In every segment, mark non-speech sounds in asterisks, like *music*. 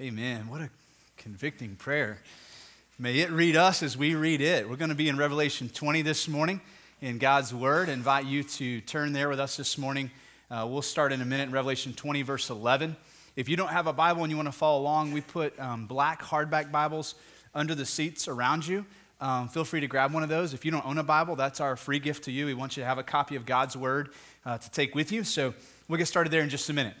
Amen. What a convicting prayer. May it read us as we read it. We're going to be in Revelation 20 this morning in God's Word. I invite you to turn there with us this morning. Uh, we'll start in a minute in Revelation 20, verse 11. If you don't have a Bible and you want to follow along, we put um, black hardback Bibles under the seats around you. Um, feel free to grab one of those. If you don't own a Bible, that's our free gift to you. We want you to have a copy of God's Word uh, to take with you. So we'll get started there in just a minute.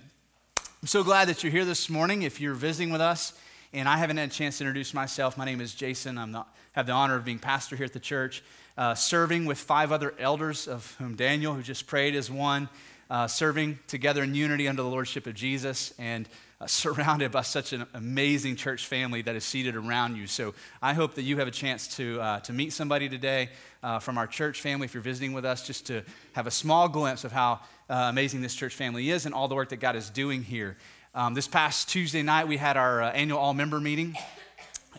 I'm so glad that you're here this morning. If you're visiting with us, and I haven't had a chance to introduce myself, my name is Jason. I have the honor of being pastor here at the church, uh, serving with five other elders, of whom Daniel, who just prayed, is one, uh, serving together in unity under the lordship of Jesus, and uh, surrounded by such an amazing church family that is seated around you. So I hope that you have a chance to, uh, to meet somebody today uh, from our church family, if you're visiting with us, just to have a small glimpse of how uh, amazing this church family is and all the work that God is doing here. Um, this past Tuesday night, we had our uh, annual all member meeting.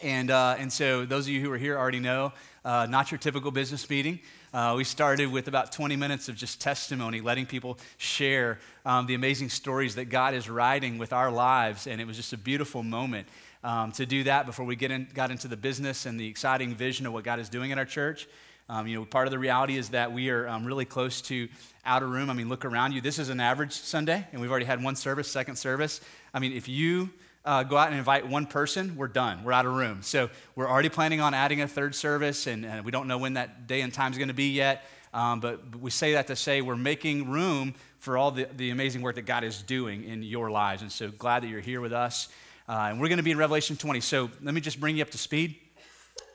And, and so, those of you who are here already know, not your typical business meeting. Uh, we started with about 20 minutes of just testimony, letting people share um, the amazing stories that God is writing with our lives. And it was just a beautiful moment um, to do that before we get in, got into the business and the exciting vision of what God is doing in our church. Um, you know, part of the reality is that we are um, really close to outer room. I mean, look around you. This is an average Sunday, and we've already had one service, second service. I mean, if you uh, go out and invite one person, we're done. We're out of room. So we're already planning on adding a third service, and, and we don't know when that day and time is going to be yet. Um, but, we say that to say we're making room for all the, the amazing work that God is doing in your lives. And so glad that you're here with us. Uh, and we're going to be in Revelation 20. So let me just bring you up to speed.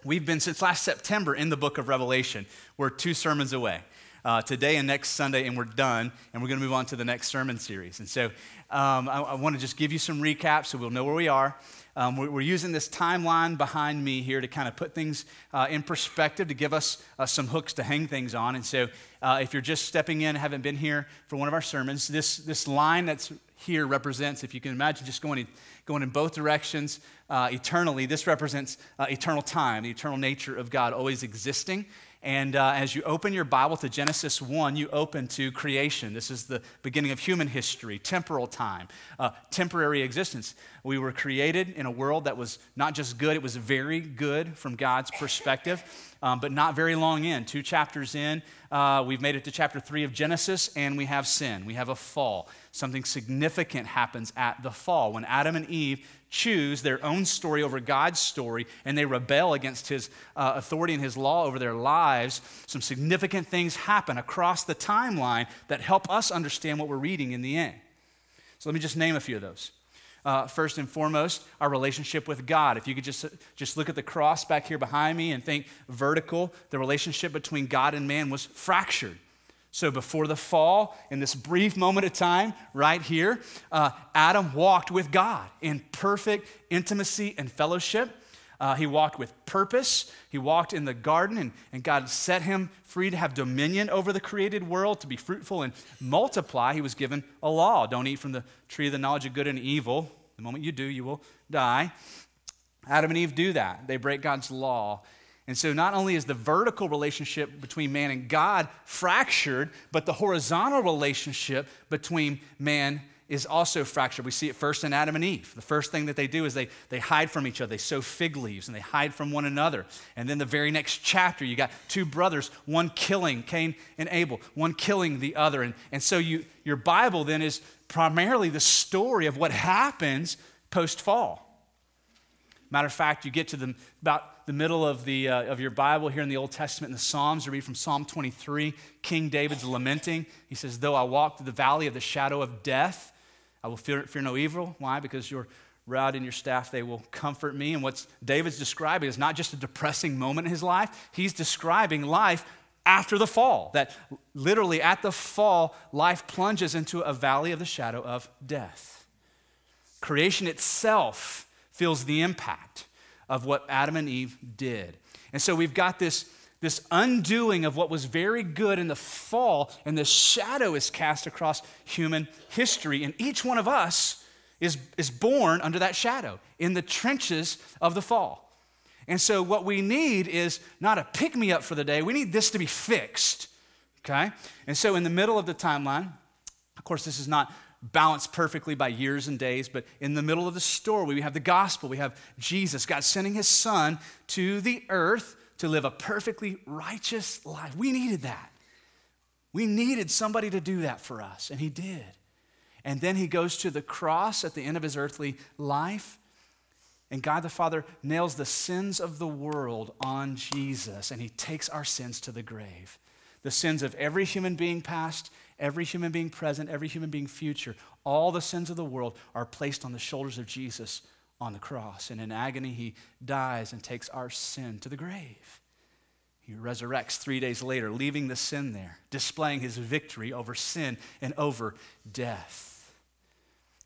We've been since last September in the book of Revelation. We're two sermons away. Uh, today and next Sunday, and we're done, and we're going to move on to the next sermon series. And so um, I, I want to just give you some recap so we'll know where we are. Um, we're, using this timeline behind me here to kind of put things uh, in perspective, to give us uh, some hooks to hang things on. And so, uh, if you're just stepping in, haven't been here for one of our sermons, this, this line that's here represents, if you can imagine just going in, going in both directions uh, eternally, this represents uh, eternal time, the eternal nature of God always existing. And uh, as you open your Bible to Genesis 1, you open to creation. This is the beginning of human history, temporal time, uh, temporary existence. We were created in a world that was not just good, it was very good from God's perspective, *laughs* um, but not very long in. Two chapters in, uh, we've made it to chapter 3 of Genesis, and we have sin. We have a fall. Something significant happens at the fall when Adam and Eve choose their own story over God's story and they rebel against his uh, authority and his law over their lives, some significant things happen across the timeline that help us understand what we're reading in the end. So let me just name a few of those. Uh, first and foremost, our relationship with God. If you could just, just look at the cross back here behind me and think vertical, the relationship between God and man was fractured. So, before the fall, in this brief moment of time, right here, uh, Adam walked with God in perfect intimacy and fellowship. Uh, he walked with purpose. He walked in the garden, and, and God set him free to have dominion over the created world, to be fruitful and multiply. He was given a law don't eat from the tree of the knowledge of good and evil. The moment you do, you will die. Adam and Eve do that, they break God's law. And so, not only is the vertical relationship between man and God fractured, but the horizontal relationship between man is also fractured. We see it first in Adam and Eve. The first thing that they do is they, they hide from each other. They sow fig leaves and they hide from one another. And then the very next chapter, you got two brothers, one killing Cain and Abel, one killing the other. And, and so you, your Bible then is primarily the story of what happens post fall. Matter of fact, you get to the, about the middle of, the, uh, of your Bible here in the Old Testament in the Psalms, you read from Psalm 23. King David's lamenting. He says, Though I walk through the valley of the shadow of death, I will fear, fear no evil. Why? Because your rod and your staff, they will comfort me. And what David's describing is not just a depressing moment in his life, he's describing life after the fall. That literally at the fall, life plunges into a valley of the shadow of death. Creation itself feels the impact of what Adam and Eve did. And so we've got this, this undoing of what was very good in the fall, and the shadow is cast across human history. And each one of us is, is born under that shadow in the trenches of the fall. And so what we need is not a pick me up for the day, we need this to be fixed. Okay? And so in the middle of the timeline, of course, this is not balanced perfectly by years and days, but in the middle of the story, we have the gospel. We have Jesus, God sending his son to the earth to live a perfectly righteous life. We needed that. We needed somebody to do that for us, and he did. And then he goes to the cross at the end of his earthly life. And God the Father nails the sins of the world on Jesus, and he takes our sins to the grave. The sins of every human being past, every human being present, every human being future, all the sins of the world are placed on the shoulders of Jesus on the cross. And in agony, he dies and takes our sin to the grave. He resurrects three days later, leaving the sin there, displaying his victory over sin and over death.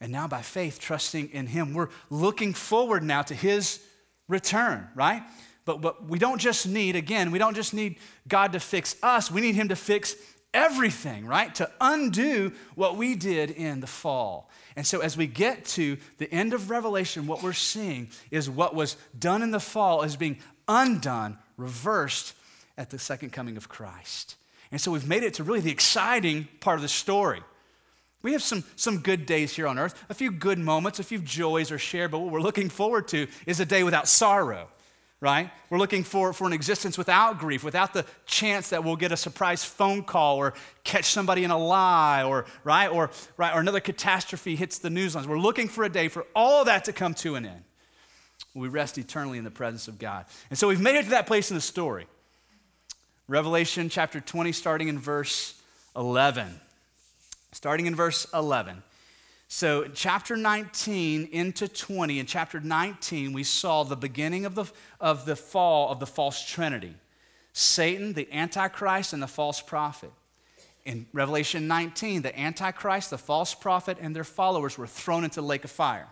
And now, by faith, trusting in Him, we're looking forward now to His return, right? But, but we don't just need, again, we don't just need God to fix us, we need Him to fix everything, right? To undo what we did in the fall. And so, as we get to the end of Revelation, what we're seeing is what was done in the fall is being undone, reversed at the second coming of Christ. And so, we've made it to really the exciting part of the story. We have some, some good days here on earth, a few good moments, a few joys are shared, but what we're looking forward to is a day without sorrow, right? We're looking for, for an existence without grief, without the chance that we'll get a surprise phone call or catch somebody in a lie or, right? Or, right? or another catastrophe hits the news lines. We're looking for a day for all that to come to an end. We rest eternally in the presence of God. And so we've made it to that place in the story. Revelation chapter 20, starting in verse 11 starting in verse 11. So, chapter 19 into 20, in chapter 19, we saw the beginning of the, of the fall of the false trinity Satan, the Antichrist, and the false prophet. In Revelation 19, the Antichrist, the false prophet, and their followers were thrown into the lake of fire.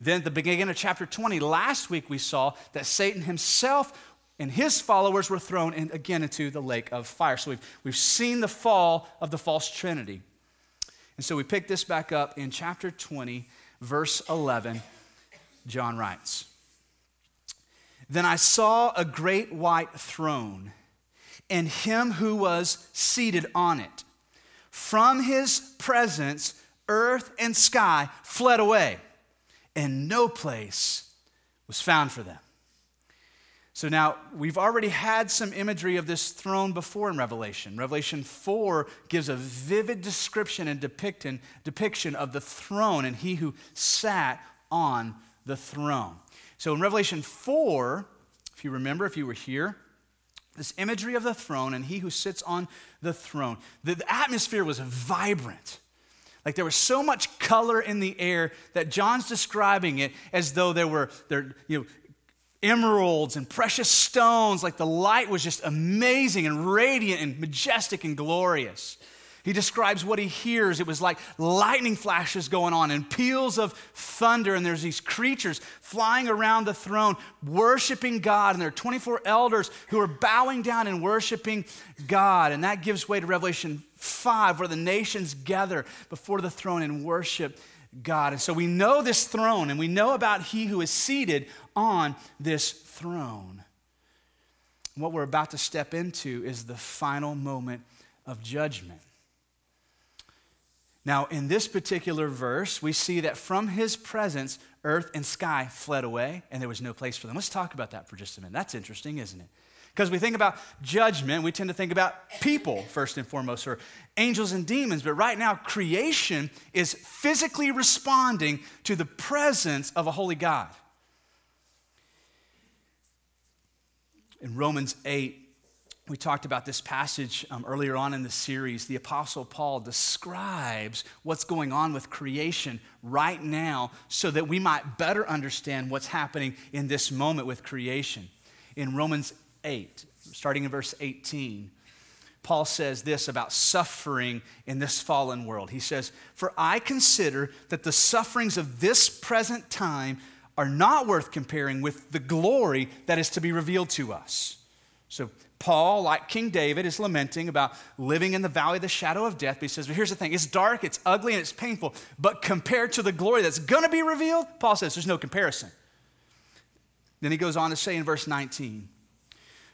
Then, at the beginning of chapter 20, last week we saw that Satan himself and his followers were thrown in, again into the lake of fire. So, we've, we've seen the fall of the false trinity. And so we pick this back up in chapter 20, verse 11. John writes Then I saw a great white throne, and him who was seated on it. From his presence, earth and sky fled away, and no place was found for them. So now we've already had some imagery of this throne before in Revelation. Revelation 4 gives a vivid description and depiction, of the throne and he who sat on the throne. So in Revelation 4, if you remember, if you were here, this imagery of the throne and he who sits on the throne, the, the atmosphere was vibrant. Like there was so much color in the air that John's describing it as though there were there, you know, emeralds and precious stones. Like the light was just amazing and radiant and majestic and glorious. He describes what he hears. It was like lightning flashes going on and peals of thunder, and there's these creatures flying around the throne, worshiping God. And there are 24 elders who are bowing down and worshiping God. And that gives way to Revelation 5, where the nations gather before the throne and worship God. And so we know this throne and we know about he who is seated on this throne. what we're about to step into is the final moment of judgment. Now, in this particular verse, we see that from his presence, earth and sky fled away, and there was no place for them. Let's talk about that for just a minute. That's interesting, isn't it? Because we think about judgment, we tend to think about people first and foremost, or angels and demons. But right now, creation is physically responding to the presence of a holy God. In Romans 8, we talked about this passage um, earlier on in the series. The Apostle Paul describes what's going on with creation right now so that we might better understand what's happening in this moment with creation. In Romans 8, starting in verse 18, Paul says this about suffering in this fallen world. He says, For I consider that the sufferings of this present time are not worth comparing with the glory that is to be revealed to us. So, Paul, like King David, is lamenting about living in the valley of the shadow of death. But he says, but here's the thing it's dark, it's ugly, and it's painful. But compared to the glory that's going to be revealed, Paul says there's no comparison. Then he goes on to say in verse 19,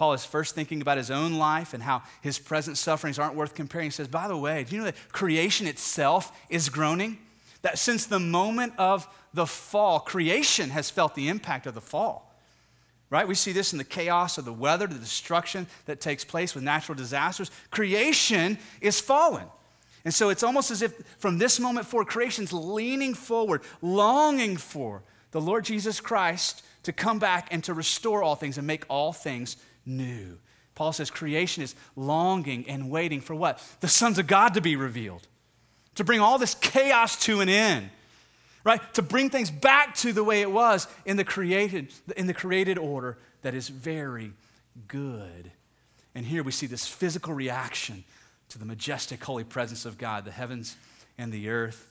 Paul is first thinking about his own life and how his present sufferings aren't worth comparing. He says, By the way, do you know that creation itself is groaning? That since the moment of the fall, creation has felt the impact of the fall. Right? We see this in the chaos of the weather, the destruction that takes place with natural disasters. Creation is fallen. And so it's almost as if from this moment forward, creation's leaning forward, longing for the Lord Jesus Christ to come back and to restore all things and make all things new. Paul says creation is longing and waiting for what? The sons of God to be revealed, to bring all this chaos to an end, right? To bring things back to the way it was in the created, in the created order that is very good. And here we see this physical reaction to the majestic, holy presence of God, the heavens and the earth.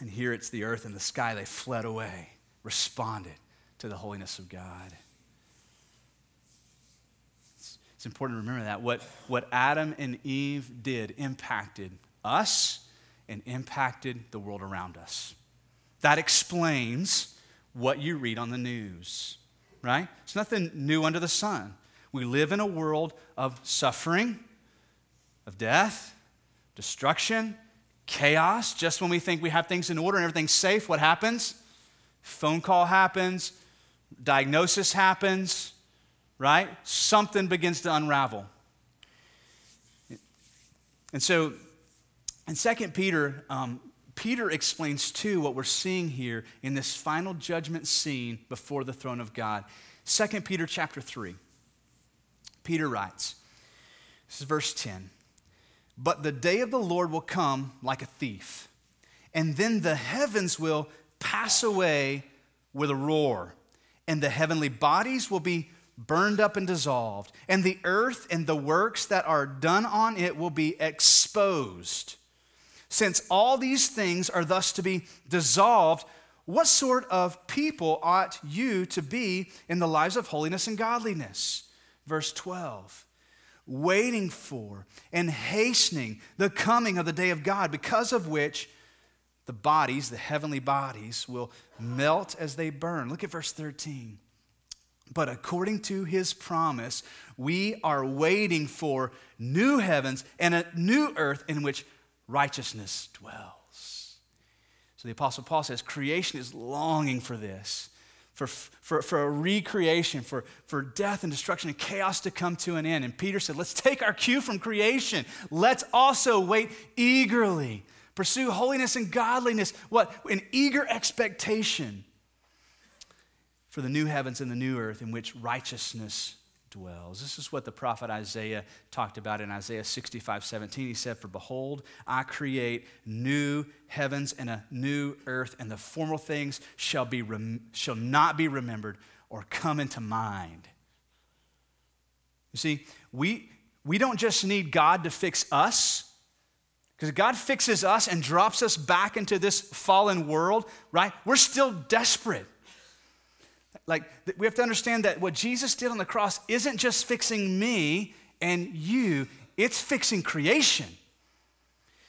And here it's the earth and the sky, they fled away, responded to the holiness of God. It's important to remember that. What, what Adam and Eve did impacted us and impacted the world around us. That explains what you read on the news, right? It's nothing new under the sun. We live in a world of suffering, of death, destruction, chaos. Just when we think we have things in order and everything's safe, what happens? Phone call happens, diagnosis happens, right? Something begins to unravel. And so in 2 Peter, um, Peter explains too what we're seeing here in this final judgment scene before the throne of God. 2 Peter chapter 3. Peter writes, this is verse 10. But the day of the Lord will come like a thief, and then the heavens will pass away with a roar, and the heavenly bodies will be burned up and dissolved, and the earth and the works that are done on it will be exposed. Since all these things are thus to be dissolved, what sort of people ought you to be in the lives of holiness and godliness? Verse 12 waiting for and hastening the coming of the day of God, because of which the bodies, the heavenly bodies, will melt as they burn. Look at verse 13. But according to his promise, we are waiting for new heavens and a new earth in which righteousness dwells. So the Apostle Paul says creation is longing for this, for, for, for a recreation, for, for death and destruction and chaos to come to an end. And Peter said, Let's take our cue from creation. Let's also wait eagerly, pursue holiness and godliness. What? An eager expectation for the new heavens and the new earth in which righteousness dwells. This is what the prophet Isaiah talked about in Isaiah 65 17. He said, For behold, I create new heavens and a new earth, and the former things shall, be rem- shall not be remembered or come into mind. You see, we, we don't just need God to fix us, because God fixes us and drops us back into this fallen world, right? We're still desperate. Like, we have to understand that what Jesus did on the cross isn't just fixing me and you, it's fixing creation.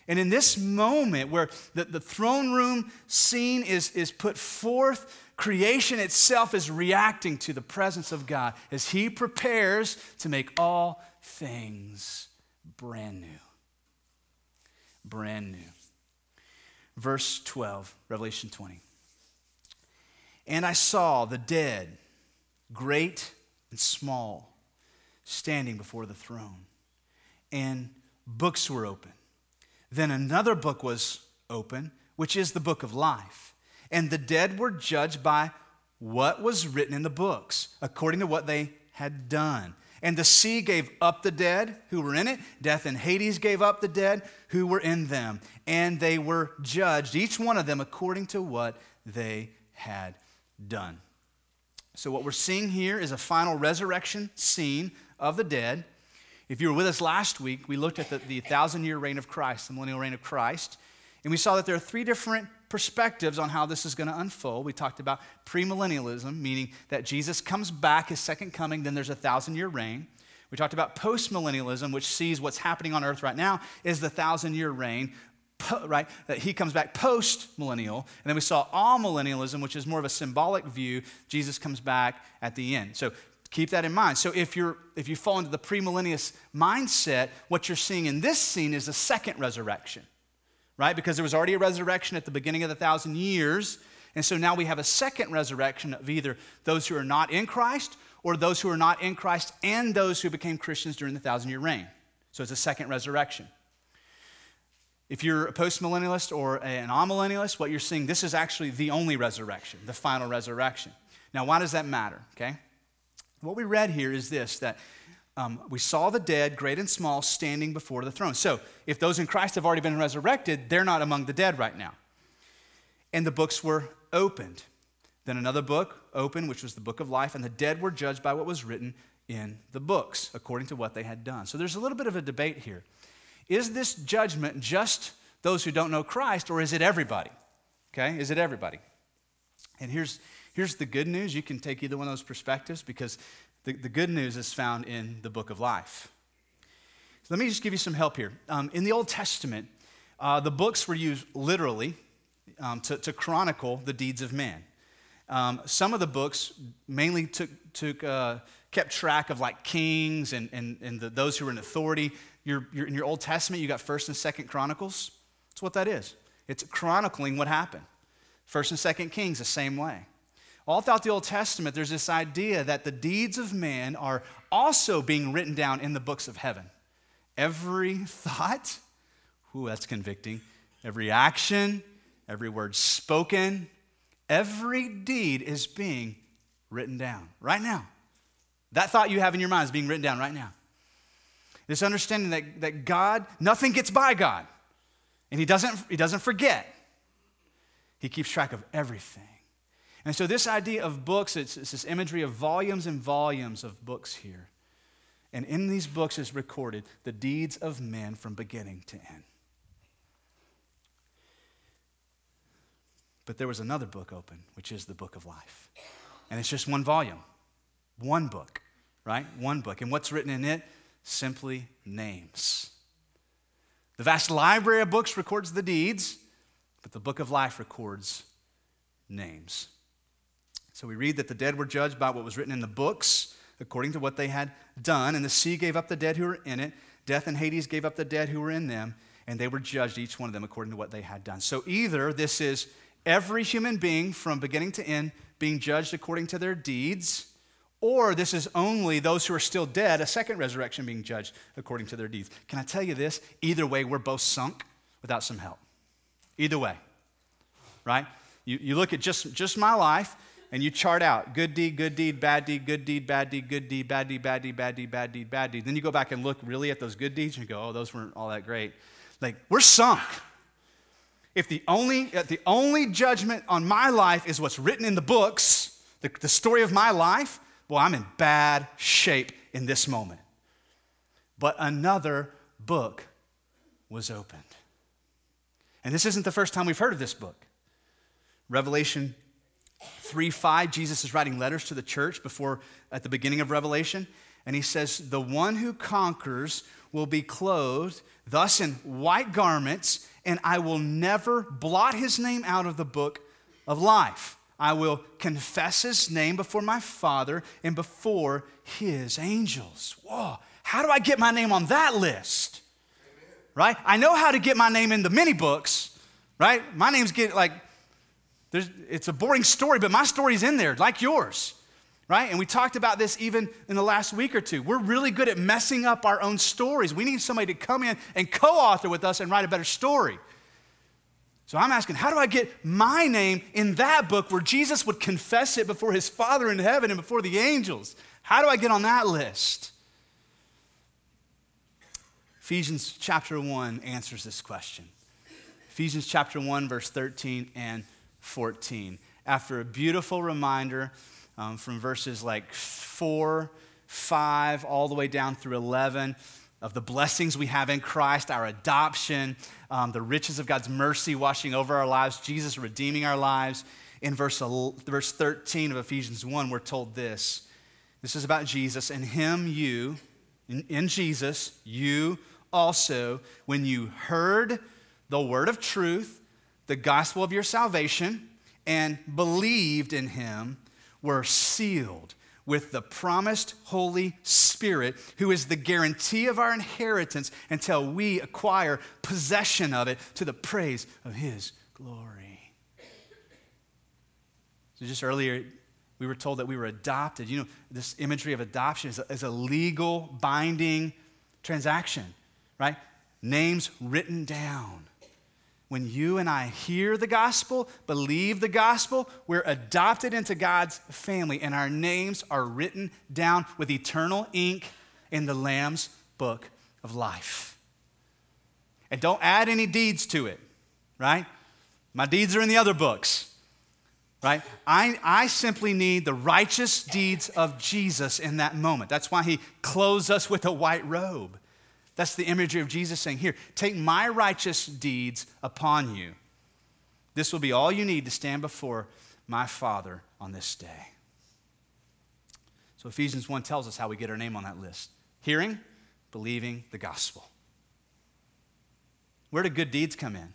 And in this moment where the, the throne room scene is, is put forth, creation itself is reacting to the presence of God as He prepares to make all things brand new. Brand new. Verse 12, Revelation 20. And I saw the dead, great and small, standing before the throne. And books were open. Then another book was open, which is the book of life. And the dead were judged by what was written in the books, according to what they had done. And the sea gave up the dead who were in it. Death and Hades gave up the dead who were in them. And they were judged, each one of them, according to what they had done. So, what we're seeing here is a final resurrection scene of the dead. If you were with us last week, we looked at the, the thousand year reign of Christ, the millennial reign of Christ. And we saw that there are three different perspectives on how this is going to unfold. We talked about premillennialism, meaning that Jesus comes back, his second coming, then there's a thousand year reign. We talked about postmillennialism, which sees what's happening on earth right now is the thousand year reign, right? That he comes back post millennial. And then we saw amillennialism, which is more of a symbolic view. Jesus comes back at the end. So keep that in mind. So if you're if you fall into the premillennialist mindset, what you're seeing in this scene is a second resurrection right? Because there was already a resurrection at the beginning of the thousand years. And so now we have a second resurrection of either those who are not in Christ or those who are not in Christ and those who became Christians during the thousand year reign. So it's a second resurrection. If you're a postmillennialist or an amillennialist, what you're seeing, this is actually the only resurrection, the final resurrection. Now, why does that matter? Okay? What we read here is this that um, we saw the dead, great and small, standing before the throne. So, if those in Christ have already been resurrected, they're not among the dead right now. And the books were opened. Then another book opened, which was the book of life, and the dead were judged by what was written in the books, according to what they had done. So, there's a little bit of a debate here. Is this judgment just those who don't know Christ, or is it everybody? Okay, is it everybody? And here's, here's the good news. You can take either one of those perspectives because the, the good news is found in the book of life. So let me just give you some help here. Um, in the Old Testament, uh, the books were used literally um, to, to, chronicle the deeds of man. Um, some of the books mainly took, took uh, kept track of like kings and, and, and the, those who were in authority. In your Old Testament, you got First and Second Chronicles. That's what that is. It's chronicling what happened. First and Second Kings, the same way. All throughout the Old Testament, there's this idea that the deeds of man are also being written down in the books of heaven. Every *laughs* thought, ooh, that's convicting. Every action, every word spoken, every deed is being written down right now. That thought you have in your mind is being written down right now. This understanding that, that God, nothing gets by God, and He doesn't, he doesn't forget. He keeps track of everything. And so, this idea of books, it's, it's, this imagery of volumes and volumes of books here. And in these books is recorded the deeds of men from beginning to end. But there was another book open, which is the book of life. And it's just one volume, one book, right? One book. And what's written in it? Simply names. The vast library of books records the deeds, but the book of life records names. So we read that the dead were judged by what was written in the books, according to what they had done. And the sea gave up the dead who were in it. Death and Hades gave up the dead who were in them. And they were judged, each one of them, according to what they had done. So either this is every human being from beginning to end being judged according to their deeds, or this is only those who are still dead, a second resurrection being judged according to their deeds. Can I tell you this? Either way, we're both sunk without some help. Either way, right? You, you look at just, just my life, and you chart out good deed, good deed, bad deed, good deed, bad deed, good deed, bad deed, bad deed, bad deed, bad deed, bad deed. Then you go back and look really at those good deeds and you go, oh, those weren't all that great. Like, we're sunk. If the only, the only judgment on my life is what's written in the books, the, the story of my life, well, I'm in bad shape in this moment. But another book was opened. And this isn't the first time we've heard of this book. Revelation 3 5, Jesus is writing letters to the church before at the beginning of Revelation. And he says, The one who conquers will be clothed thus in white garments, and I will never blot his name out of the book of life. I will confess his name before my Father and before his angels. Whoa, how do I get my name on that list? Right? I know how to get my name in the many books, right? My name's get like there's, it's a boring story, but my story's in there, like yours, right? And we talked about this even in the last week or two. We're really good at messing up our own stories. We need somebody to come in and co author with us and write a better story. So I'm asking, how do I get my name in that book where Jesus would confess it before his Father in heaven and before the angels? How do I get on that list? Ephesians chapter 1 answers this question. Ephesians chapter 1, verse 13 and 14. After a beautiful reminder um, from verses like 4, 5, all the way down through 11 of the blessings we have in Christ, our adoption, um, the riches of God's mercy washing over our lives, Jesus redeeming our lives. In verse, verse 13 of Ephesians 1, we're told this. This is about Jesus. In him, you, in, in Jesus, you also, when you heard the word of truth, the gospel of your salvation, and believed in him, were sealed with the promised Holy Spirit, who is the guarantee of our inheritance until we acquire possession of it to the praise of His glory. So, just earlier, we were told that we were adopted. You know, this imagery of adoption is a, is a legal, binding transaction, right? Names written down when you and I hear the gospel, believe the gospel, we're adopted into God's family, and our names are written down with eternal ink in the Lamb's book of life. And don't add any deeds to it, right? My deeds are in the other books, right? I, I simply need the righteous deeds of Jesus in that moment. That's why he clothes us with a white robe. That's the imagery of Jesus saying, Here, take my righteous deeds upon you. This will be all you need to stand before my Father on this day. So Ephesians 1 tells us how we get our name on that list hearing, believing the gospel. Where do good deeds come in?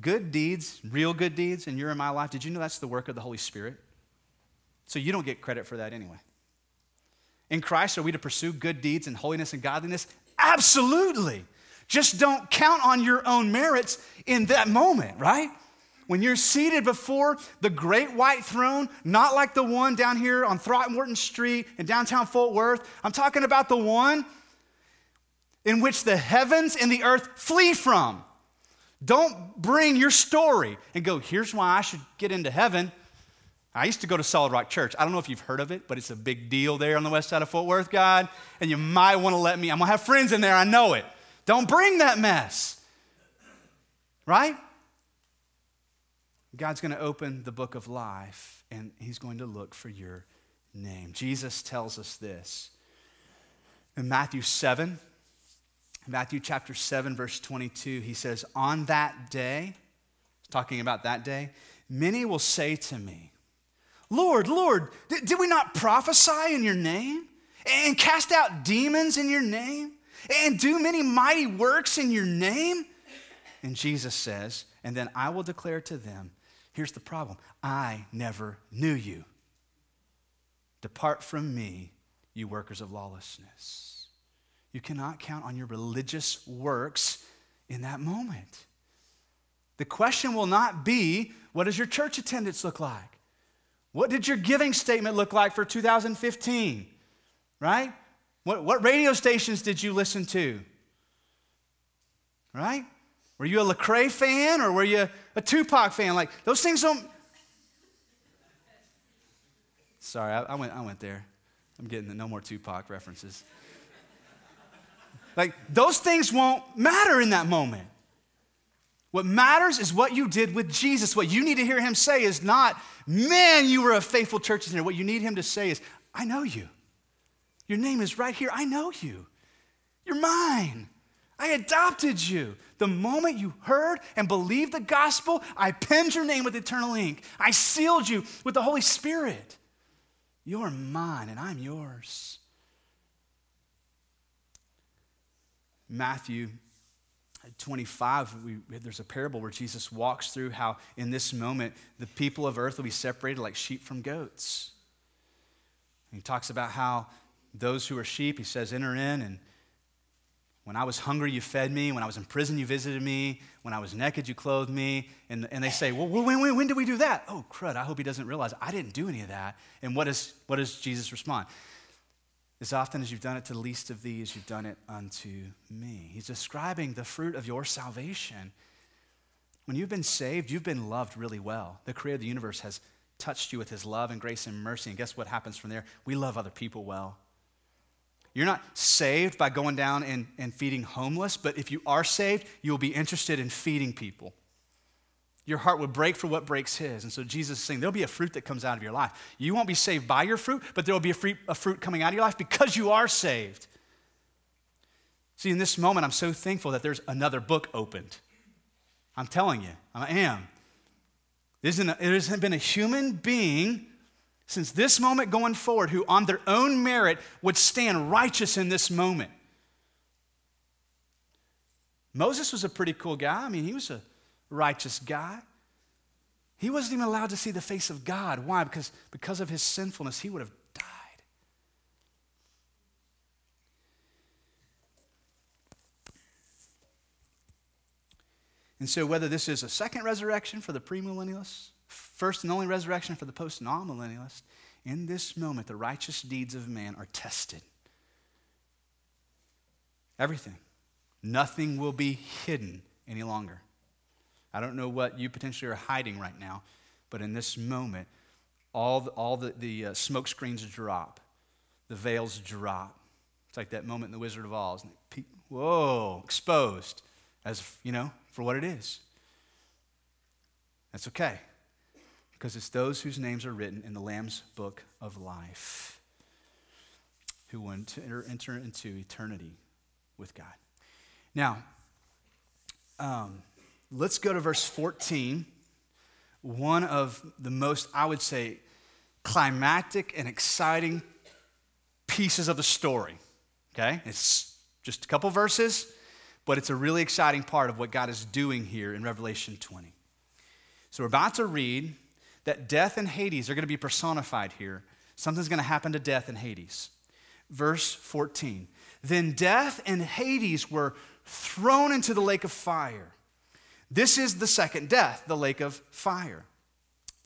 Good deeds, real good deeds, and you're in my life, did you know that's the work of the Holy Spirit? So you don't get credit for that anyway. In Christ, are we to pursue good deeds and holiness and godliness? Absolutely. Just don't count on your own merits in that moment, right? When you're seated before the great white throne, not like the one down here on Throckmorton Street in downtown Fort Worth, I'm talking about the one in which the heavens and the earth flee from. Don't bring your story and go, here's why I should get into heaven. I used to go to Solid Rock Church. I don't know if you've heard of it, but it's a big deal there on the west side of Fort Worth, God. And you might want to let me, I'm going to have friends in there, I know it. Don't bring that mess. Right? God's going to open the book of life and he's going to look for your name. Jesus tells us this in Matthew 7. Matthew chapter 7, verse 22, he says, On that day, talking about that day, many will say to me, Lord, Lord, did, did we not prophesy in your name? And cast out demons in your name? And do many mighty works in your name? And Jesus says, And then I will declare to them, Here's the problem I never knew you. Depart from me, you workers of lawlessness. You cannot count on your religious works in that moment. The question will not be, What does your church attendance look like? What did your giving statement look like for 2015? Right? What, what radio stations did you listen to? Right? Were you a Lecrae fan or were you a Tupac fan? Like, those things don't. Sorry, I, I went, I went there. I'm getting the no more Tupac references. like, those things won't matter in that moment. What matters is what you did with Jesus. What you need to hear him say is not, man, you were a faithful church attender. What you need him to say is, I know you. Your name is right here. I know you. You're mine. I adopted you. The moment you heard and believed the gospel, I penned your name with eternal ink. I sealed you with the Holy Spirit. You're mine and I'm yours. Matthew 25, we, there's a parable where Jesus walks through how, in this moment, the people of earth will be separated like sheep from goats. And he talks about how those who are sheep, he says, enter in. And when I was hungry, you fed me. When I was in prison, you visited me. When I was naked, you clothed me. And, and they say, Well, when, when, when did we do that? Oh, crud, I hope he doesn't realize I didn't do any of that. And what, is, what does Jesus respond? As often as you've done it to the least of these, you've done it unto me. He's describing the fruit of your salvation. When you've been saved, you've been loved really well. The creator of the universe has touched you with his love and grace and mercy. And guess what happens from there? We love other people well. You're not saved by going down and, and feeding homeless, but if you are saved, you'll be interested in feeding people your heart would break for what breaks his. And so Jesus is saying there'll be a fruit that comes out of your life. You won't be saved by your fruit, but there will be a fruit, a fruit coming out of your life because you are saved. See, in this moment, I'm so thankful that there's another book opened. I'm telling you, I am. There hasn't been a human being since this moment going forward who, on their own merit, would stand righteous in this moment. Moses was a pretty cool guy. I mean, he was a righteous guy. He wasn't even allowed to see the face of God. Why? Because, because of his sinfulness, he would have died. And so, whether this is a second resurrection for the premillennialists, first and only resurrection for the post millennialists, in this moment, the righteous deeds of man are tested. Everything. Nothing will be hidden any longer. I don't know what you potentially are hiding right now, but in this moment, all the, all the, the uh, smoke screens drop, the veils drop. It's like that moment in The Wizard of Oz. Whoa, exposed as, you know, for what it is. That's okay, because it's those whose names are written in the Lamb's book of life who will enter, enter into eternity with God. Now, um, let's go to verse 14. One of the most, I would say, climactic and exciting pieces of the story. Okay? It's just a couple verses, but it's a really exciting part of what God is doing here in Revelation 20. So we're about to read that death and Hades are going to be personified here. Something's going to happen to death and Hades. Verse 14. Then death and Hades were thrown into the lake of fire. This is the second death, the lake of fire.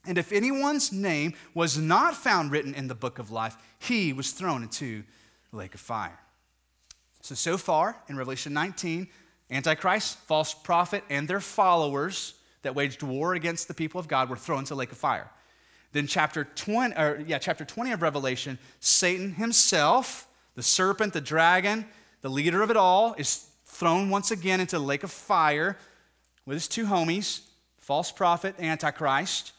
And if anyone's name was not found written in the book of life, he was thrown into the lake of fire. So, so far in Revelation 19, Antichrist, false prophet, and their followers that waged war against the people of God were thrown into the lake of fire. Then chapter 20, or yeah, chapter 20 of Revelation, Satan himself, the serpent, the dragon, the leader of it all, is thrown once again into the lake of fire with his two homies, false prophet, Antichrist.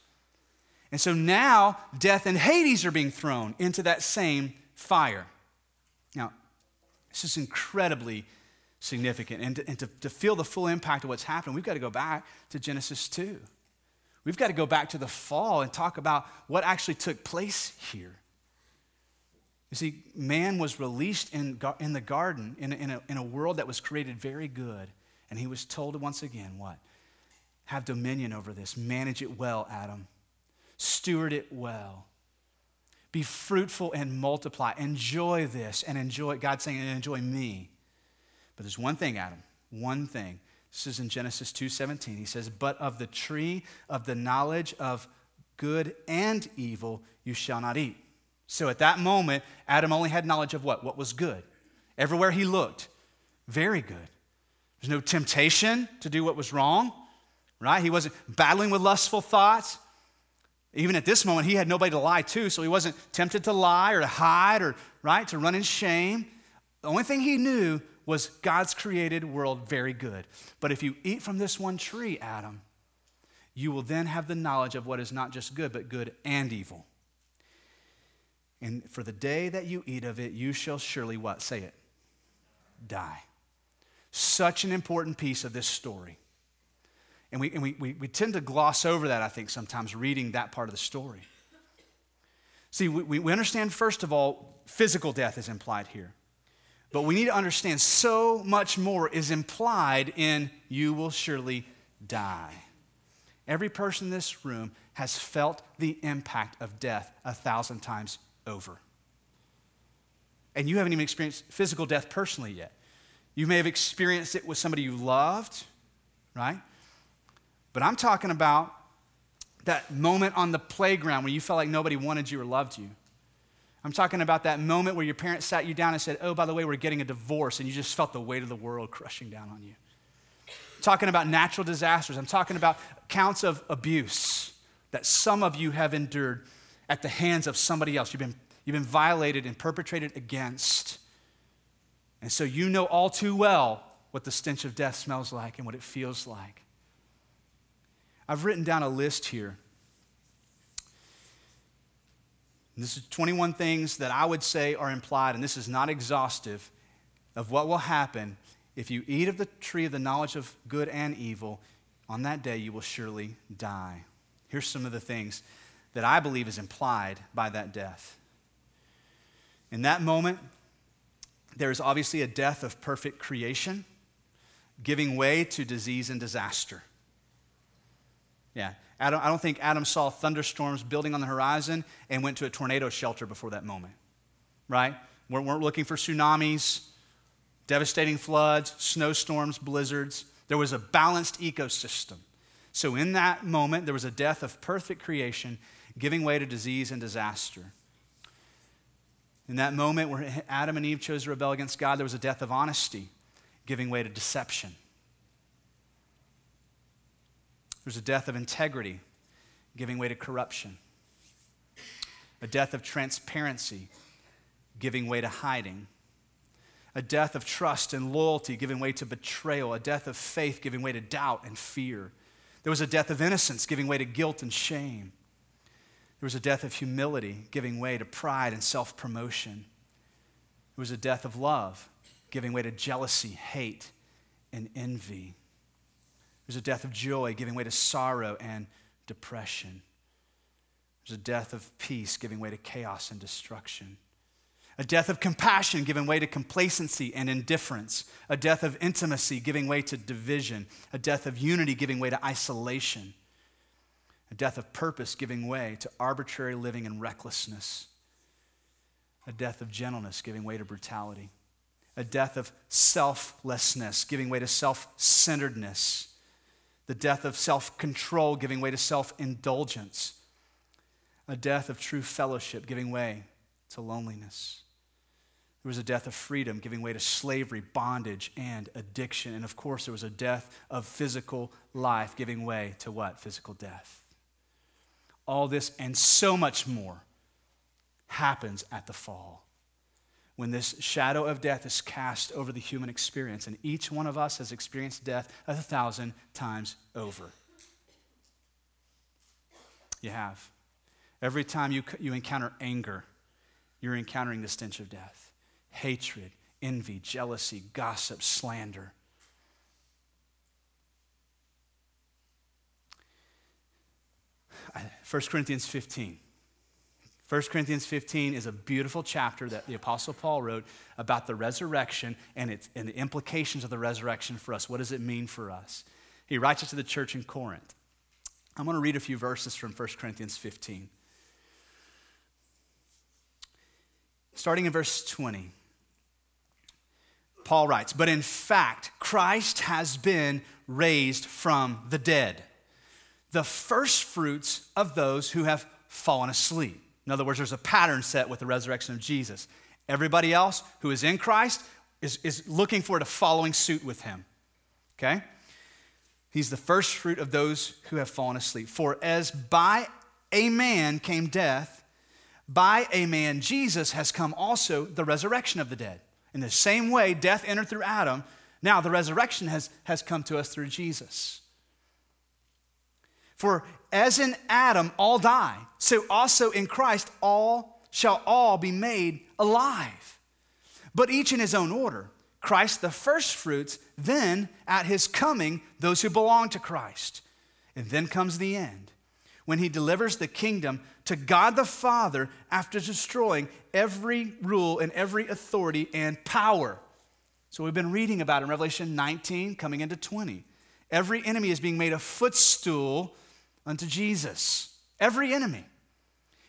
And so now death and Hades are being thrown into that same fire. Now, this is incredibly significant. And, to, and to, to feel the full impact of what's happening, we've got to go back to Genesis 2. We've got to go back to the fall and talk about what actually took place here. You see, man was released in, in the garden in, in, a, in a world that was created very good. And he was told once again what? Have dominion over this. Manage it well, Adam. Steward it well. Be fruitful and multiply. Enjoy this and enjoy, God saying, and enjoy me. But there's one thing, Adam, one thing. This is in Genesis 2:17. He says, "But of the tree of the knowledge of good and evil you shall not eat." So at that moment, Adam only had knowledge of what? What was good. Everywhere he looked, very good. There's no temptation to do what was wrong, right? He wasn't battling with lustful thoughts. Even at this moment, he had nobody to lie to, so he wasn't tempted to lie or to hide or, right, to run in shame. The only thing he knew was God's created world very good. But if you eat from this one tree, Adam, you will then have the knowledge of what is not just good, but good and evil. And for the day that you eat of it, you shall surely what? Say it. Die. Such an important piece of this story. And we, and we, we, we tend to gloss over that, I think, sometimes reading that part of the story. See, we, we understand, first of all, physical death is implied here. But we need to understand so much more is implied in you will surely die. Every person in this room has felt the impact of death a thousand times over. And you haven't even experienced physical death personally yet. You may have experienced it with somebody you loved, right? But I'm talking about that moment on the playground where you felt like nobody wanted you or loved you. I'm talking about that moment where your parents sat you down and said, Oh, by the way, we're getting a divorce, and you just felt the weight of the world crushing down on you. I'm talking about natural disasters. I'm talking about counts of abuse that some of you have endured at the hands of somebody else. You've been, you've been violated and perpetrated against. And so you know all too well what the stench of death smells like and what it feels like. I've written down a list here. This is 21 things that I would say are implied, and this is not exhaustive of what will happen if you eat of the tree of the knowledge of good and evil. On that day, you will surely die. Here's some of the things that I believe is implied by that death. In that moment, there is obviously a death of perfect creation, giving way to disease and disaster. Yeah, Adam, I don't think Adam saw thunderstorms building on the horizon and went to a tornado shelter before that moment, right? We weren't looking for tsunamis, devastating floods, snowstorms, blizzards. There was a balanced ecosystem. So, in that moment, there was a death of perfect creation giving way to disease and disaster. In that moment where Adam and Eve chose to rebel against God, there was a death of honesty giving way to deception. There was a death of integrity giving way to corruption. A death of transparency giving way to hiding. A death of trust and loyalty giving way to betrayal. A death of faith giving way to doubt and fear. There was a death of innocence giving way to guilt and shame. There was a death of humility giving way to pride and self promotion. There was a death of love giving way to jealousy, hate, and envy. There was a death of joy giving way to sorrow and depression. There's a death of peace giving way to chaos and destruction. A death of compassion giving way to complacency and indifference. A death of intimacy giving way to division. A death of unity giving way to isolation. A death of purpose giving way to arbitrary living and recklessness. A death of gentleness giving way to brutality. A death of selflessness giving way to self centeredness. The death of self control giving way to self indulgence. A death of true fellowship giving way to loneliness. There was a death of freedom, giving way to slavery, bondage, and addiction. And of course, there was a death of physical life, giving way to what? Physical death. All this and so much more happens at the fall. When this shadow of death is cast over the human experience, and each one of us has experienced death a thousand times over. You have. Every time you, you encounter anger, you're encountering the stench of death hatred, envy, jealousy, gossip, slander. First Corinthians 15. 1 Corinthians 15 is a beautiful chapter that the Apostle Paul wrote about the resurrection and, its, and the implications of the resurrection for us. What does it mean for us? He writes it to the church in Corinth. I'm going to read a few verses from 1 Corinthians 15. Starting in verse 20. Paul writes, But in fact, Christ has been raised from the dead, the first fruits of those who have fallen asleep. In other words, there's a pattern set with the resurrection of Jesus. Everybody else who is in Christ is, is looking forward to following suit with him. Okay? He's the first fruit of those who have fallen asleep. For as by a man came death, by a man, Jesus, has come also the resurrection of the dead. In the same way, death entered through Adam. Now, the resurrection has, has come to us through Jesus. For as in Adam all die, so also in Christ all shall all be made alive. But each in his own order. Christ the firstfruits, then at his coming, those who belong to Christ. And then comes the end, when he delivers the kingdom to God the Father after destroying every rule and every authority and power. So we've been reading about in Revelation 19 coming into 20. Every enemy is being made a footstool unto Jesus. Every enemy.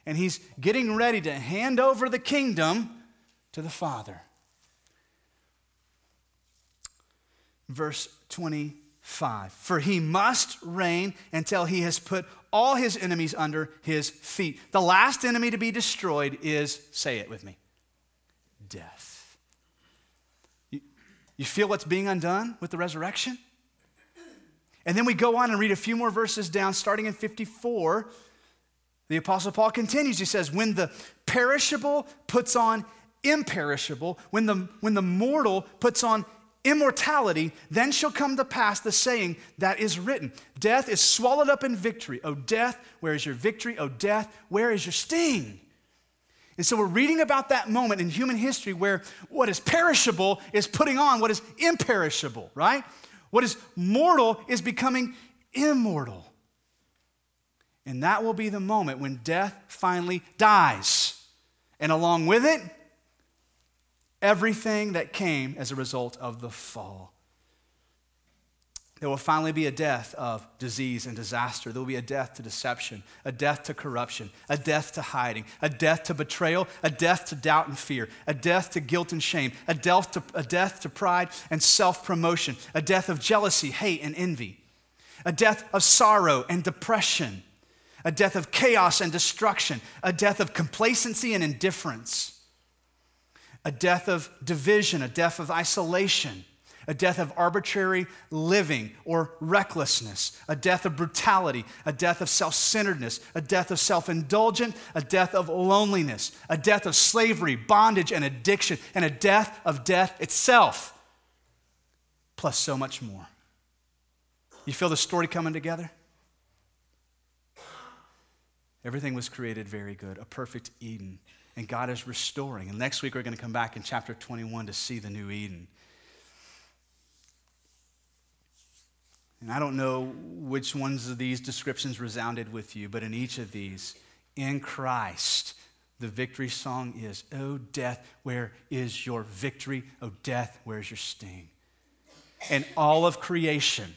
And he's getting ready to hand over the kingdom to the Father. Verse 25 For he must reign until he has put all his enemies under his feet. The last enemy to be destroyed is, say it with me, death. You, you feel what's being undone with the resurrection? And then we go on and read a few more verses down, starting in 54. The Apostle Paul continues. He says, When the perishable puts on imperishable, when the, when the mortal puts on immortality, then shall come to pass the saying that is written Death is swallowed up in victory. O death, where is your victory? O death, where is your sting? And so we're reading about that moment in human history where what is perishable is putting on what is imperishable, right? What is mortal is becoming immortal. And that will be the moment when death finally dies. And along with it, everything that came as a result of the fall. There will finally be a death of disease and disaster. There will be a death to deception, a death to corruption, a death to hiding, a death to betrayal, a death to doubt and fear, a death to guilt and shame, a death to, a death to pride and self promotion, a death of jealousy, hate, and envy, a death of sorrow and depression, a death of chaos and destruction, a death of complacency and indifference, a death of division, a death of isolation a death of arbitrary living or recklessness, a death of brutality, a death of self centeredness, a death of self indulgence, a death of loneliness, a death of slavery, bondage, and addiction, and a death of death itself, plus so much more. You feel the story coming together? Everything was created very good, a perfect Eden. And God is restoring. And next week, we're going to come back in chapter 21 to see the new Eden. And I don't know which ones of these descriptions resounded with you, but in each of these, in Christ, the victory song is, Oh, death, where is your victory? Oh, death, where's your sting? And all of creation,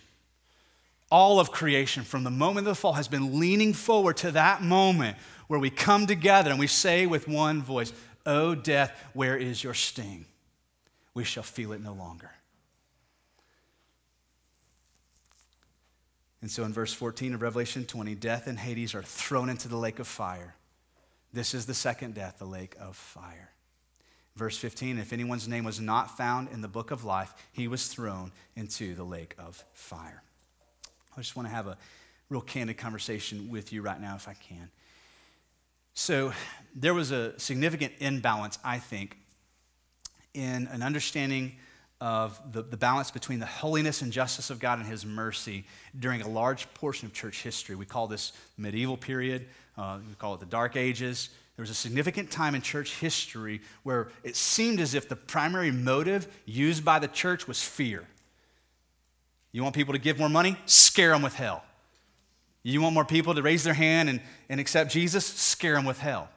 all of creation from the moment of the fall has been leaning forward to that moment where we come together and we say with one voice, Oh, death, where is your sting? We shall feel it no longer. And so in verse 14 of Revelation 20, death and Hades are thrown into the lake of fire. This is the second death, the lake of fire. Verse 15 if anyone's name was not found in the book of life, he was thrown into the lake of fire. I just want to have a real candid conversation with you right now, if I can. So, there was a significant imbalance, I think, in an understanding of the, the balance between the holiness and justice of God and His mercy during a large portion of church history. We call this medieval period, uh, we call it the Dark Ages. There was a significant time in church history where it seemed as if the primary motive used by the church was fear. You want people to give more money? Scare them with hell. You want more people to raise their hand and, and accept Jesus? Scare them with hell.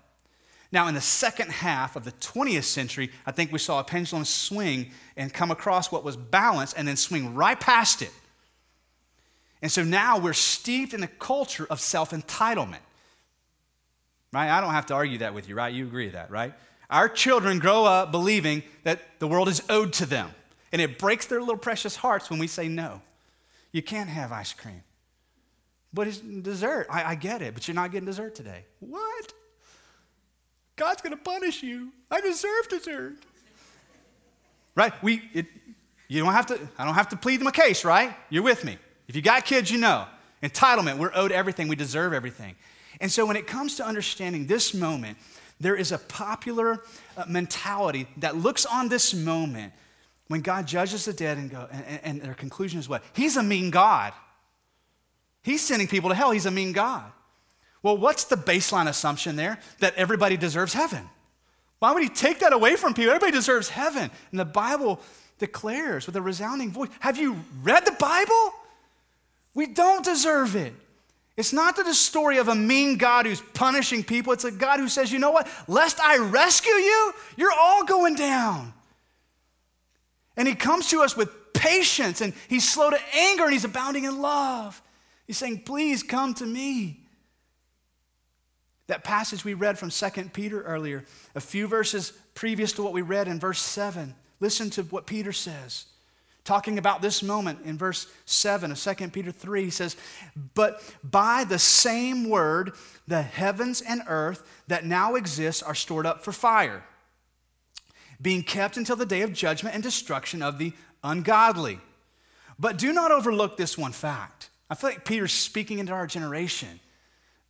Now, in the second half of the 20th century, I think we saw a pendulum swing and come across what was balanced and then swing right past it. And so now we're steeped in a culture of self entitlement. Right? I don't have to argue that with you, right? You agree with that, right? Our children grow up believing that the world is owed to them. And it breaks their little precious hearts when we say no. You can't have ice cream. But it's dessert. I, I get it, but you're not getting dessert today. What? God's going to punish you. I deserve dessert. Right? We, it, you don't have to, I don't have to plead my case, right? You're with me. If you got kids, you know. Entitlement, we're owed everything, we deserve everything. And so when it comes to understanding this moment, there is a popular uh, mentality that looks on this moment when God judges the dead and, go, and, and their conclusion is what? He's a mean God. He's sending people to hell. He's a mean God. Well, what's the baseline assumption there? That everybody deserves heaven. Why would he take that away from people? Everybody deserves heaven. And the Bible declares with a resounding voice Have you read the Bible? We don't deserve it. It's not the story of a mean God who's punishing people. It's a God who says, you know what? Lest I rescue you, you're all going down. And he comes to us with patience and he's slow to anger and he's abounding in love. He's saying, please come to me. That passage we read from 2 Peter earlier, a few verses previous to what we read in verse 7. Listen to what Peter says. Talking about this moment in verse 7 of 2 Peter 3, he says, But by the same word, the heavens and earth that now exist are stored up for fire, being kept until the day of judgment and destruction of the ungodly. But do not overlook this one fact. I feel like Peter's speaking into our generation.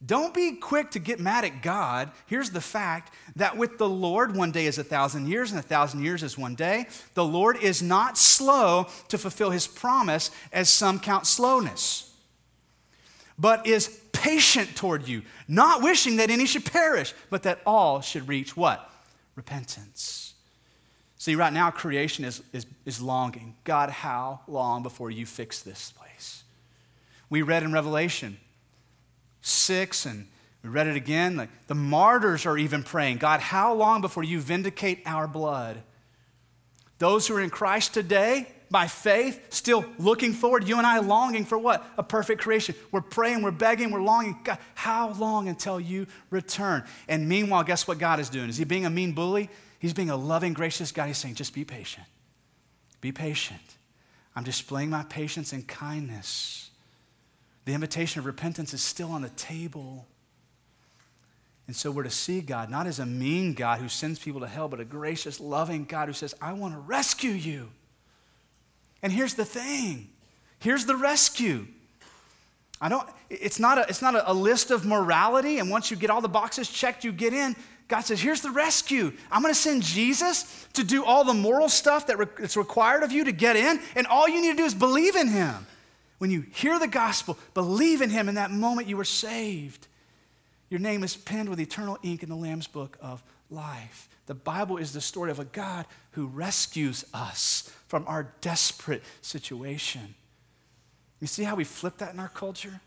Don't be quick to get mad at God. Here's the fact that with the Lord, one day is a thousand years, and a thousand years is one day. The Lord is not slow to fulfill his promise, as some count slowness, but is patient toward you, not wishing that any should perish, but that all should reach what? Repentance. See, right now, creation is, is, is longing. God, how long before you fix this place? We read in Revelation 6 and we read it again. Like the martyrs are even praying, God, how long before you vindicate our blood? Those who are in Christ today, by faith, still looking forward. You and I longing for what? A perfect creation. We're praying, we're begging, we're longing. God, how long until you return? And meanwhile, guess what God is doing? Is He being a mean bully? He's being a loving, gracious God. He's saying, just be patient. Be patient. I'm displaying my patience and kindness. The invitation of repentance is still on the table. And so we're to see God not as a mean God who sends people to hell, but a gracious, loving God who says, I want to rescue you. And here's the thing here's the rescue. I don't, it's not, a, it's not a, list of morality, and once you get all the boxes checked, you get in. God says, Here's the rescue. I'm going to send Jesus to do all the moral stuff that re- that's required of you to get in, and all you need to do is believe in Him. When you hear the gospel, believe in Him. In that moment, you were saved. Your name is penned with eternal ink in the Lamb's book of life. The Bible is the story of a God who rescues us from our desperate situation. You see how we flip that in our culture?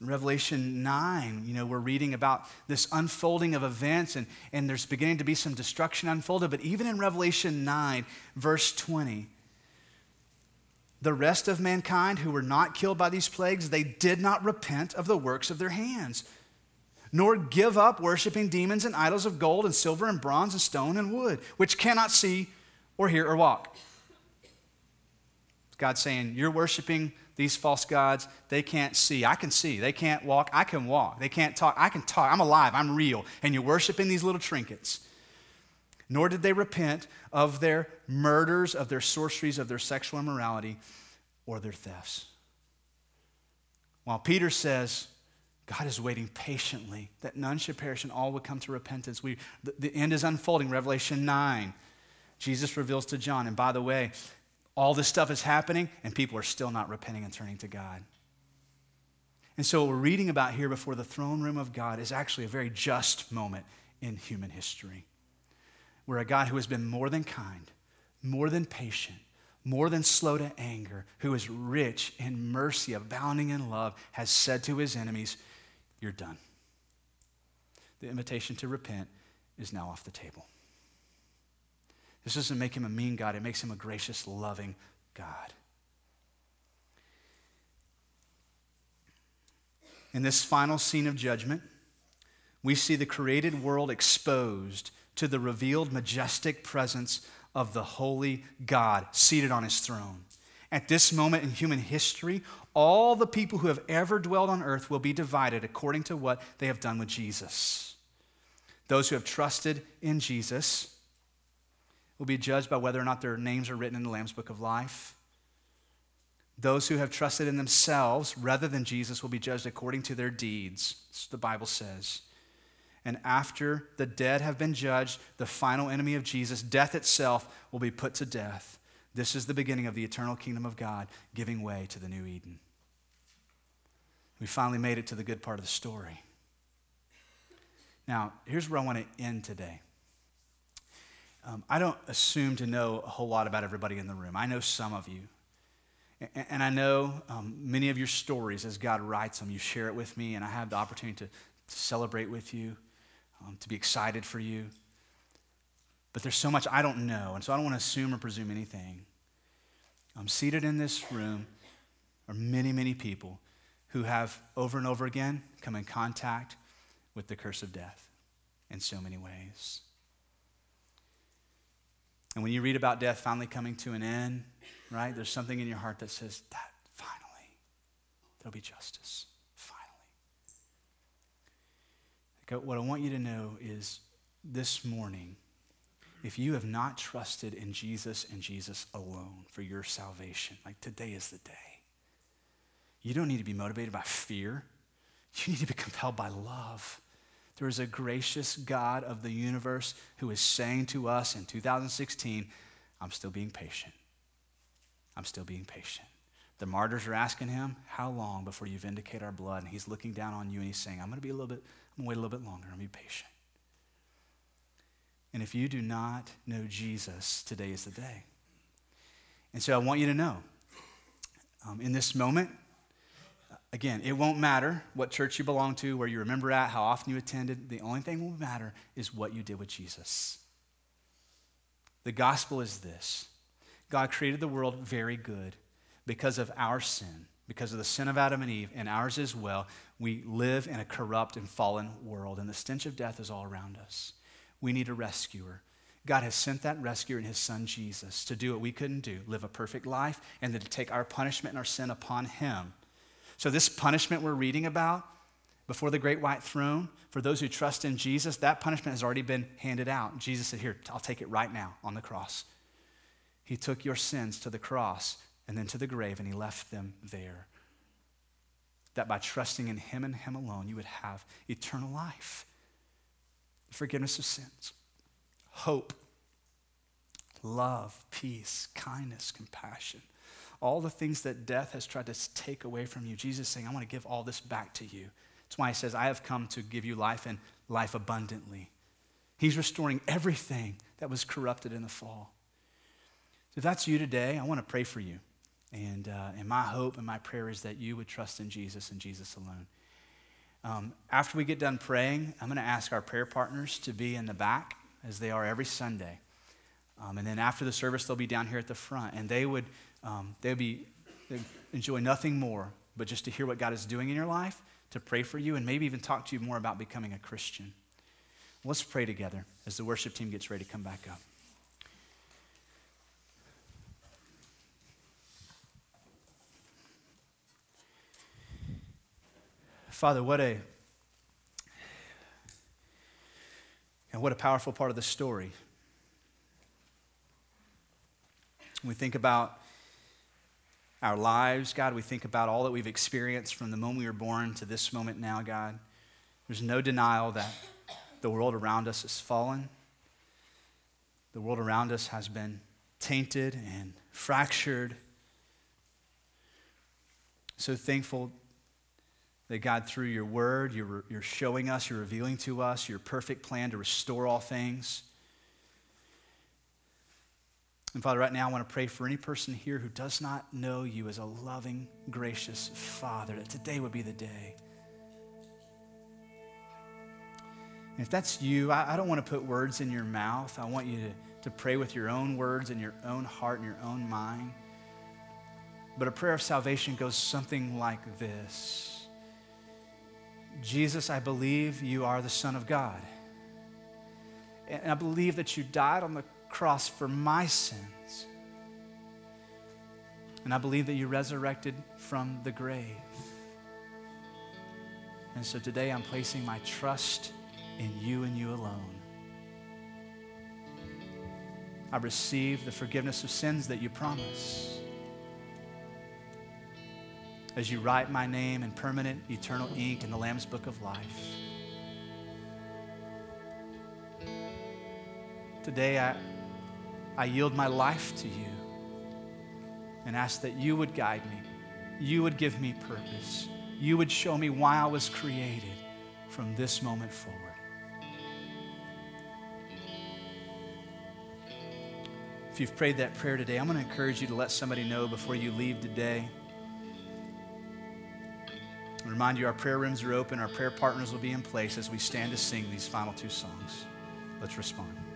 In Revelation 9, you know, we're reading about this unfolding of events and, and there's beginning to be some destruction unfolded. But even in Revelation 9, verse 20, the rest of mankind who were not killed by these plagues, they did not repent of the works of their hands nor give up worshiping demons and idols of gold and silver and bronze and stone and wood, which cannot see or hear or walk. God's saying, You're worshiping these false gods. They can't see. I can see. They can't walk. I can walk. They can't talk. I can talk. I'm alive. I'm real. And you're worshiping these little trinkets. Nor did they repent of their murders, of their sorceries, of their sexual immorality, or their thefts. While Peter says, God is waiting patiently that none should perish and all would come to repentance. We, the, the end is unfolding. Revelation 9. Jesus reveals to John, and by the way, all this stuff is happening and people are still not repenting and turning to God. And so, what we're reading about here before the throne room of God is actually a very just moment in human history where a God who has been more than kind, more than patient, more than slow to anger, who is rich in mercy, abounding in love, has said to his enemies, you're done. The invitation to repent is now off the table. This doesn't make him a mean God, it makes him a gracious, loving God. In this final scene of judgment, we see the created world exposed to the revealed, majestic presence of the holy God seated on his throne. At this moment in human history, all the people who have ever dwelled on earth will be divided according to what they have done with Jesus. Those who have trusted in Jesus will be judged by whether or not their names are written in the Lamb's Book of Life. Those who have trusted in themselves rather than Jesus will be judged according to their deeds, the Bible says. And after the dead have been judged, the final enemy of Jesus, death itself, will be put to death. This is the beginning of the eternal kingdom of God giving way to the new Eden. We finally made it to the good part of the story. Now, here's where I want to end today. Um, I don't assume to know a whole lot about everybody in the room. I know some of you. And, and I know um, many of your stories as God writes them. You share it with me, and I have the opportunity to, to celebrate with you, um, to be excited for you. But there's so much I don't know, and so I don't want to assume or presume anything. I'm seated in this room are many, many people who have over and over again come in contact with the curse of death in so many ways. And when you read about death finally coming to an end, right, there's something in your heart that says, that finally, there'll be justice. Finally. What I want you to know is this morning, if you have not trusted in Jesus and Jesus alone for your salvation, like today is the day. You don't need to be motivated by fear. You need to be compelled by love. There is a gracious God of the universe who is saying to us in 2016, I'm still being patient. I'm still being patient. The martyrs are asking him, How long before you vindicate our blood? And he's looking down on you and he's saying, I'm going to be a little bit, I'm going to wait a little bit longer. I'm going to be patient. And if you do not know Jesus, today is the day. And so I want you to know um, in this moment, again, it won't matter what church you belong to, where you remember at, how often you attended. The only thing that will matter is what you did with Jesus. The gospel is this God created the world very good because of our sin, because of the sin of Adam and Eve, and ours as well. We live in a corrupt and fallen world, and the stench of death is all around us. We need a rescuer. God has sent that rescuer in his son Jesus to do what we couldn't do live a perfect life, and then to take our punishment and our sin upon him. So, this punishment we're reading about before the great white throne, for those who trust in Jesus, that punishment has already been handed out. Jesus said, Here, I'll take it right now on the cross. He took your sins to the cross and then to the grave, and he left them there. That by trusting in him and him alone, you would have eternal life, forgiveness of sins, hope, love, peace, kindness, compassion. All the things that death has tried to take away from you. Jesus saying, I want to give all this back to you. That's why he says, I have come to give you life and life abundantly. He's restoring everything that was corrupted in the fall. So if that's you today, I want to pray for you. And, uh, and my hope and my prayer is that you would trust in Jesus and Jesus alone. Um, after we get done praying, I'm going to ask our prayer partners to be in the back, as they are every Sunday. Um, and then after the service, they'll be down here at the front. And they would, um, they would be, they'd enjoy nothing more but just to hear what God is doing in your life, to pray for you, and maybe even talk to you more about becoming a Christian. Let's pray together as the worship team gets ready to come back up. Father, what a and what a powerful part of the story. We think about our lives, God, we think about all that we've experienced from the moment we were born to this moment now, God. There's no denial that the world around us is fallen. The world around us has been tainted and fractured. So thankful that God, through your word, you're, you're showing us, you're revealing to us your perfect plan to restore all things. And Father, right now I want to pray for any person here who does not know you as a loving, gracious Father, that today would be the day. And if that's you, I, I don't want to put words in your mouth. I want you to, to pray with your own words in your own heart and your own mind. But a prayer of salvation goes something like this. Jesus, I believe you are the Son of God. And I believe that you died on the cross for my sins. And I believe that you resurrected from the grave. And so today I'm placing my trust in you and you alone. I receive the forgiveness of sins that you promise as you write my name in permanent, eternal ink in the Lamb's Book of Life. Today, I, I yield my life to you and ask that you would guide me, you would give me purpose, you would show me why I was created from this moment forward. If you've prayed that prayer today, I'm going to encourage you to let somebody know before you leave today I remind you our prayer rooms are open, our prayer partners will be in place as we stand to sing these final two songs. Let's respond.